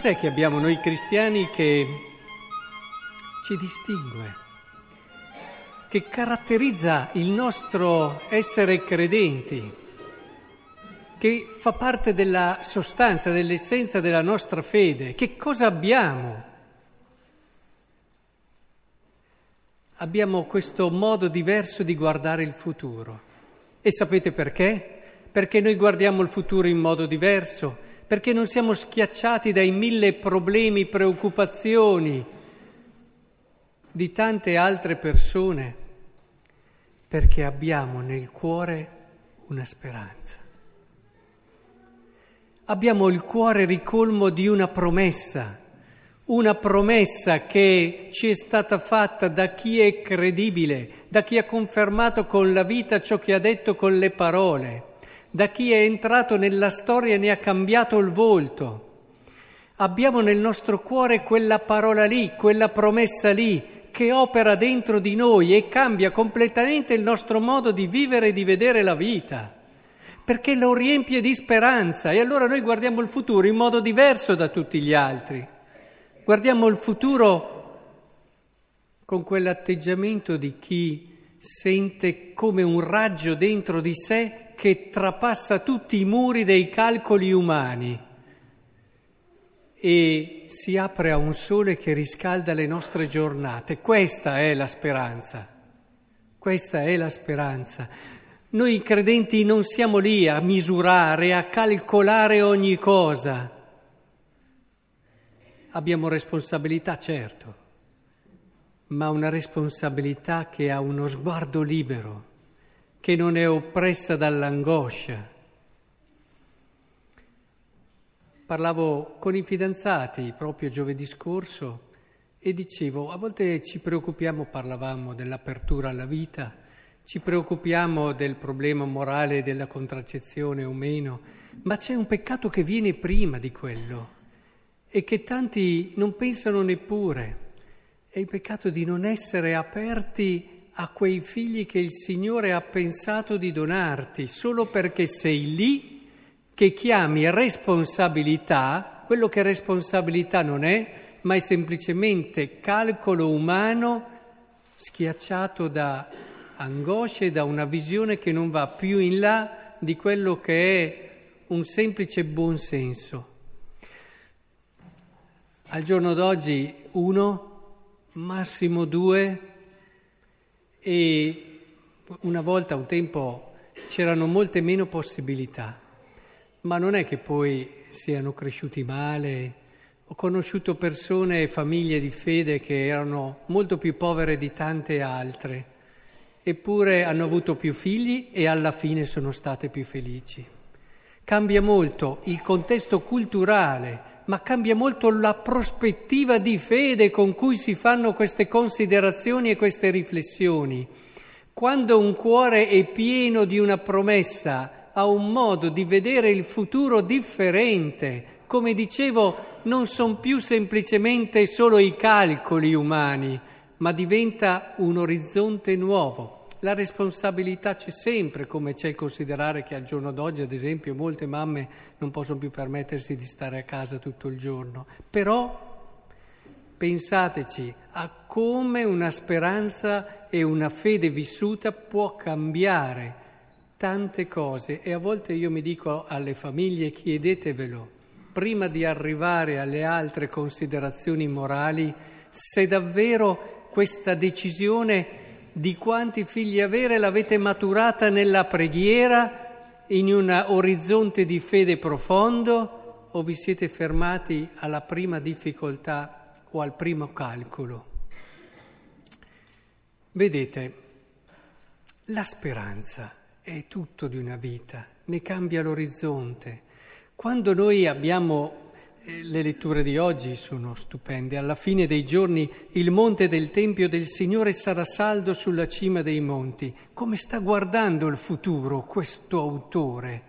cos'è che abbiamo noi cristiani che ci distingue, che caratterizza il nostro essere credenti, che fa parte della sostanza, dell'essenza della nostra fede? Che cosa abbiamo? Abbiamo questo modo diverso di guardare il futuro. E sapete perché? Perché noi guardiamo il futuro in modo diverso perché non siamo schiacciati dai mille problemi, preoccupazioni di tante altre persone, perché abbiamo nel cuore una speranza. Abbiamo il cuore ricolmo di una promessa, una promessa che ci è stata fatta da chi è credibile, da chi ha confermato con la vita ciò che ha detto con le parole da chi è entrato nella storia e ne ha cambiato il volto. Abbiamo nel nostro cuore quella parola lì, quella promessa lì, che opera dentro di noi e cambia completamente il nostro modo di vivere e di vedere la vita, perché lo riempie di speranza e allora noi guardiamo il futuro in modo diverso da tutti gli altri. Guardiamo il futuro con quell'atteggiamento di chi sente come un raggio dentro di sé che trapassa tutti i muri dei calcoli umani e si apre a un sole che riscalda le nostre giornate. Questa è la speranza. Questa è la speranza. Noi credenti non siamo lì a misurare, a calcolare ogni cosa. Abbiamo responsabilità, certo, ma una responsabilità che ha uno sguardo libero che non è oppressa dall'angoscia. Parlavo con i fidanzati proprio giovedì scorso e dicevo, a volte ci preoccupiamo, parlavamo dell'apertura alla vita, ci preoccupiamo del problema morale della contraccezione o meno, ma c'è un peccato che viene prima di quello e che tanti non pensano neppure. È il peccato di non essere aperti a quei figli che il Signore ha pensato di donarti, solo perché sei lì che chiami responsabilità, quello che responsabilità non è, ma è semplicemente calcolo umano schiacciato da angosce da una visione che non va più in là di quello che è un semplice buonsenso. Al giorno d'oggi uno, massimo due, e una volta, un tempo, c'erano molte meno possibilità, ma non è che poi siano cresciuti male. Ho conosciuto persone e famiglie di fede che erano molto più povere di tante altre, eppure hanno avuto più figli e alla fine sono state più felici. Cambia molto il contesto culturale, ma cambia molto la prospettiva di fede con cui si fanno queste considerazioni e queste riflessioni. Quando un cuore è pieno di una promessa, ha un modo di vedere il futuro differente. Come dicevo, non sono più semplicemente solo i calcoli umani, ma diventa un orizzonte nuovo. La responsabilità c'è sempre, come c'è il considerare che al giorno d'oggi, ad esempio, molte mamme non possono più permettersi di stare a casa tutto il giorno. Però pensateci a come una speranza e una fede vissuta può cambiare tante cose e a volte io mi dico alle famiglie chiedetevelo prima di arrivare alle altre considerazioni morali se davvero questa decisione di quanti figli avere l'avete maturata nella preghiera, in un orizzonte di fede profondo o vi siete fermati alla prima difficoltà o al primo calcolo? Vedete, la speranza è tutto di una vita, ne cambia l'orizzonte. Quando noi abbiamo le letture di oggi sono stupende. Alla fine dei giorni il monte del Tempio del Signore sarà saldo sulla cima dei monti. Come sta guardando il futuro questo autore?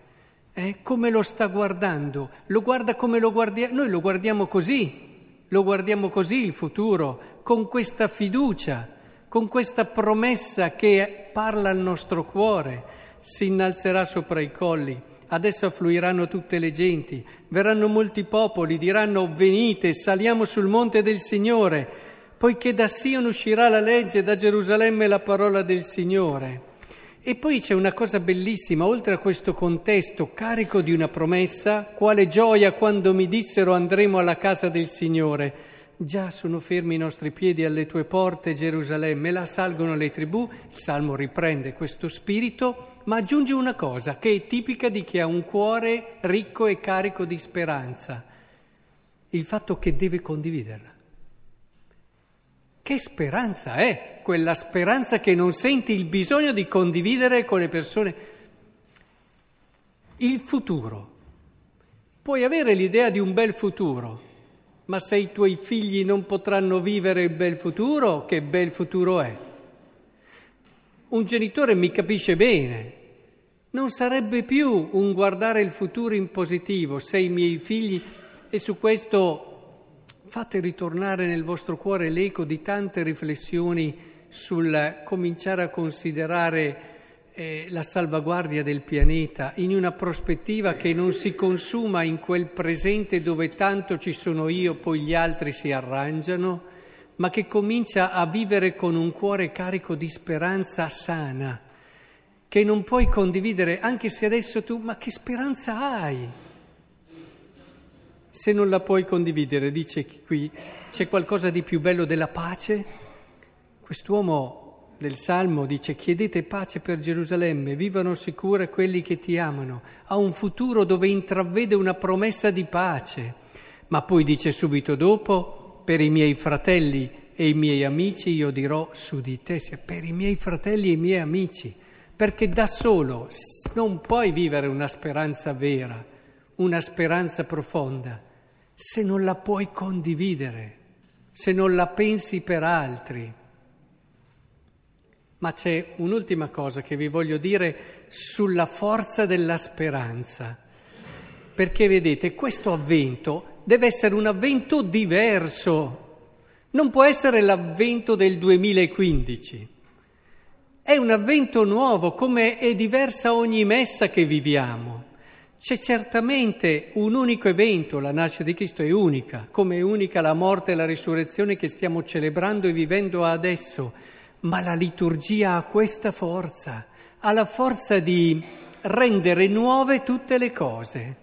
Eh? Come lo sta guardando? Lo guarda come lo guardiamo? Noi lo guardiamo così, lo guardiamo così il futuro, con questa fiducia, con questa promessa che parla al nostro cuore, si innalzerà sopra i colli adesso affluiranno tutte le genti, verranno molti popoli, diranno venite, saliamo sul monte del Signore, poiché da Sion uscirà la legge, da Gerusalemme la parola del Signore. E poi c'è una cosa bellissima, oltre a questo contesto carico di una promessa, quale gioia quando mi dissero andremo alla casa del Signore. Già sono fermi i nostri piedi alle tue porte, Gerusalemme, là salgono le tribù, il Salmo riprende questo spirito, ma aggiunge una cosa che è tipica di chi ha un cuore ricco e carico di speranza, il fatto che deve condividerla. Che speranza è quella speranza che non senti il bisogno di condividere con le persone? Il futuro. Puoi avere l'idea di un bel futuro, ma se i tuoi figli non potranno vivere il bel futuro, che bel futuro è? Un genitore mi capisce bene, non sarebbe più un guardare il futuro in positivo se i miei figli, e su questo fate ritornare nel vostro cuore l'eco di tante riflessioni sul cominciare a considerare eh, la salvaguardia del pianeta in una prospettiva che non si consuma in quel presente dove tanto ci sono io, poi gli altri si arrangiano, ma che comincia a vivere con un cuore carico di speranza sana, che non puoi condividere anche se adesso tu, ma che speranza hai? Se non la puoi condividere, dice qui, c'è qualcosa di più bello della pace? Quest'uomo del Salmo dice chiedete pace per Gerusalemme, vivano sicure quelli che ti amano, ha un futuro dove intravede una promessa di pace, ma poi dice subito dopo, per i miei fratelli e i miei amici io dirò su di te, per i miei fratelli e i miei amici, perché da solo non puoi vivere una speranza vera una speranza profonda se non la puoi condividere, se non la pensi per altri. Ma c'è un'ultima cosa che vi voglio dire sulla forza della speranza, perché vedete, questo avvento deve essere un avvento diverso, non può essere l'avvento del 2015. È un avvento nuovo, come è diversa ogni messa che viviamo. C'è certamente un unico evento, la nascita di Cristo è unica, come è unica la morte e la risurrezione che stiamo celebrando e vivendo adesso, ma la liturgia ha questa forza, ha la forza di rendere nuove tutte le cose.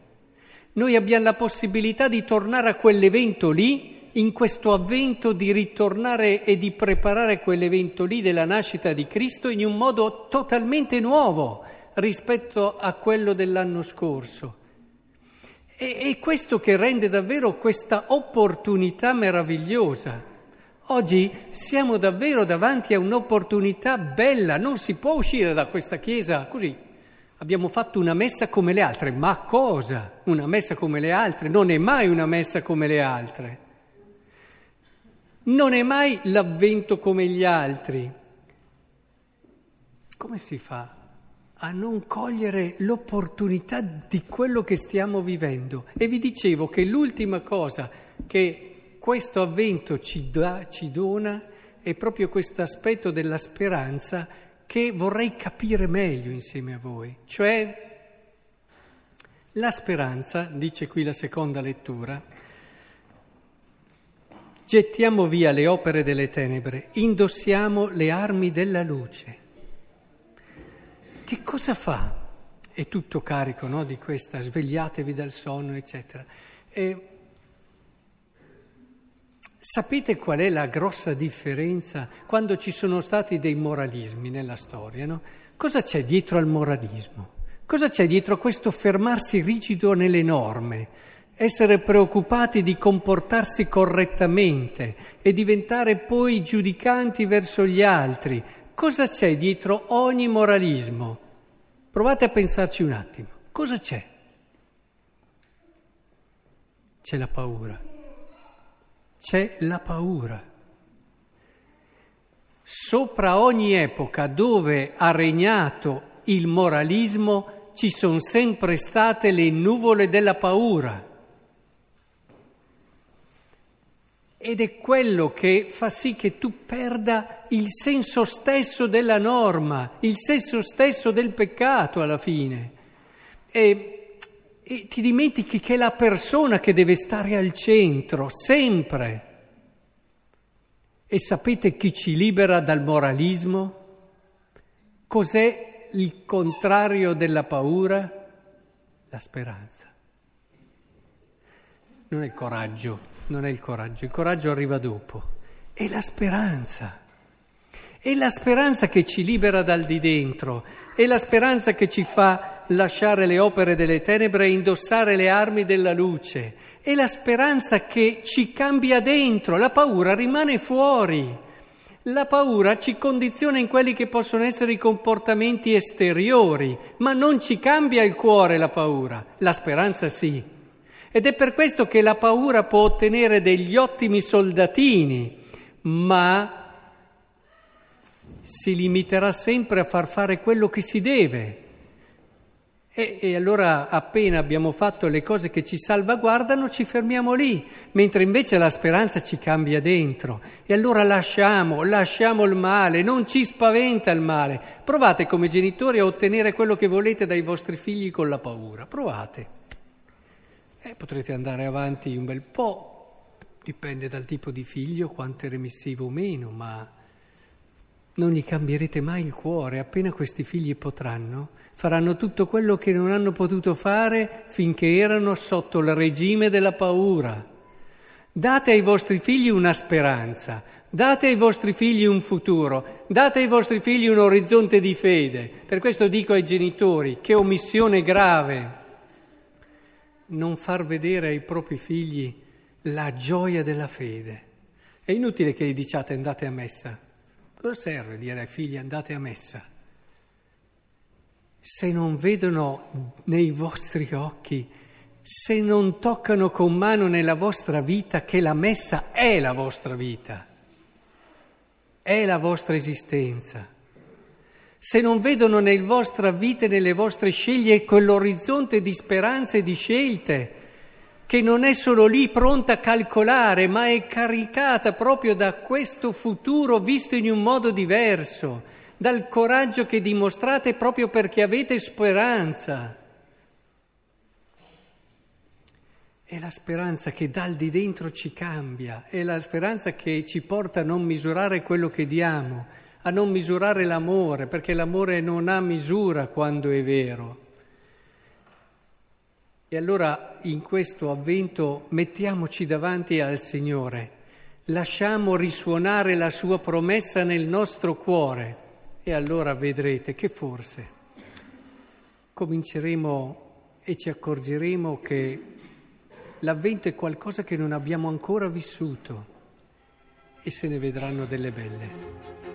Noi abbiamo la possibilità di tornare a quell'evento lì, in questo avvento di ritornare e di preparare quell'evento lì della nascita di Cristo in un modo totalmente nuovo rispetto a quello dell'anno scorso. E, è questo che rende davvero questa opportunità meravigliosa. Oggi siamo davvero davanti a un'opportunità bella, non si può uscire da questa chiesa così. Abbiamo fatto una messa come le altre, ma cosa? Una messa come le altre? Non è mai una messa come le altre. Non è mai l'avvento come gli altri. Come si fa? a non cogliere l'opportunità di quello che stiamo vivendo. E vi dicevo che l'ultima cosa che questo avvento ci, da, ci dona è proprio questo aspetto della speranza che vorrei capire meglio insieme a voi. Cioè, la speranza, dice qui la seconda lettura, gettiamo via le opere delle tenebre, indossiamo le armi della luce. Che cosa fa? È tutto carico no, di questa, svegliatevi dal sonno, eccetera. E sapete qual è la grossa differenza quando ci sono stati dei moralismi nella storia? No? Cosa c'è dietro al moralismo? Cosa c'è dietro questo fermarsi rigido nelle norme? essere preoccupati di comportarsi correttamente e diventare poi giudicanti verso gli altri, Cosa c'è dietro ogni moralismo? Provate a pensarci un attimo. Cosa c'è? C'è la paura. C'è la paura. Sopra ogni epoca dove ha regnato il moralismo ci sono sempre state le nuvole della paura. ed è quello che fa sì che tu perda il senso stesso della norma, il senso stesso del peccato alla fine. E e ti dimentichi che è la persona che deve stare al centro, sempre. E sapete chi ci libera dal moralismo? Cos'è il contrario della paura? La speranza. Non è il coraggio, non è il coraggio, il coraggio arriva dopo, è la speranza. È la speranza che ci libera dal di dentro, è la speranza che ci fa lasciare le opere delle tenebre e indossare le armi della luce, è la speranza che ci cambia dentro, la paura rimane fuori. La paura ci condiziona in quelli che possono essere i comportamenti esteriori, ma non ci cambia il cuore la paura, la speranza sì. Ed è per questo che la paura può ottenere degli ottimi soldatini, ma si limiterà sempre a far fare quello che si deve. E, e, allora appena abbiamo fatto le cose che ci salvaguardano ci fermiamo lì, mentre invece la speranza ci cambia dentro. E allora lasciamo, lasciamo il male, non ci spaventa il male. Provate come genitori a ottenere quello che volete dai vostri figli con la paura. Provate. Eh, potrete andare avanti un bel po', dipende dal tipo di figlio, quanto è remissivo o meno, ma non gli cambierete mai il cuore, appena questi figli potranno, faranno tutto quello che non hanno potuto fare finché erano sotto il regime della paura. Date ai vostri figli una speranza, date ai vostri figli un futuro, date ai vostri figli un orizzonte di fede. Per questo dico ai genitori che omissione grave non far vedere ai propri figli la gioia della fede. È inutile che gli diciate andate a messa. Cosa serve dire ai figli andate a messa? Se non vedono nei vostri occhi, se non toccano con mano nella vostra vita che la messa è la vostra vita, è la vostra esistenza, se non vedono nella vostra vita e nelle vostre sceglie quell'orizzonte di speranze e di scelte, che non è solo lì pronta a calcolare, ma è caricata proprio da questo futuro visto in un modo diverso, dal coraggio che dimostrate proprio perché avete speranza. È la speranza che dal di dentro ci cambia, è la speranza che ci porta a non misurare quello che diamo, a non misurare l'amore, perché l'amore non ha misura quando è vero. E allora in questo avvento mettiamoci davanti al Signore, lasciamo risuonare la sua promessa nel nostro cuore e allora vedrete che forse cominceremo e ci accorgeremo che l'avvento è qualcosa che non abbiamo ancora vissuto e se ne vedranno delle belle.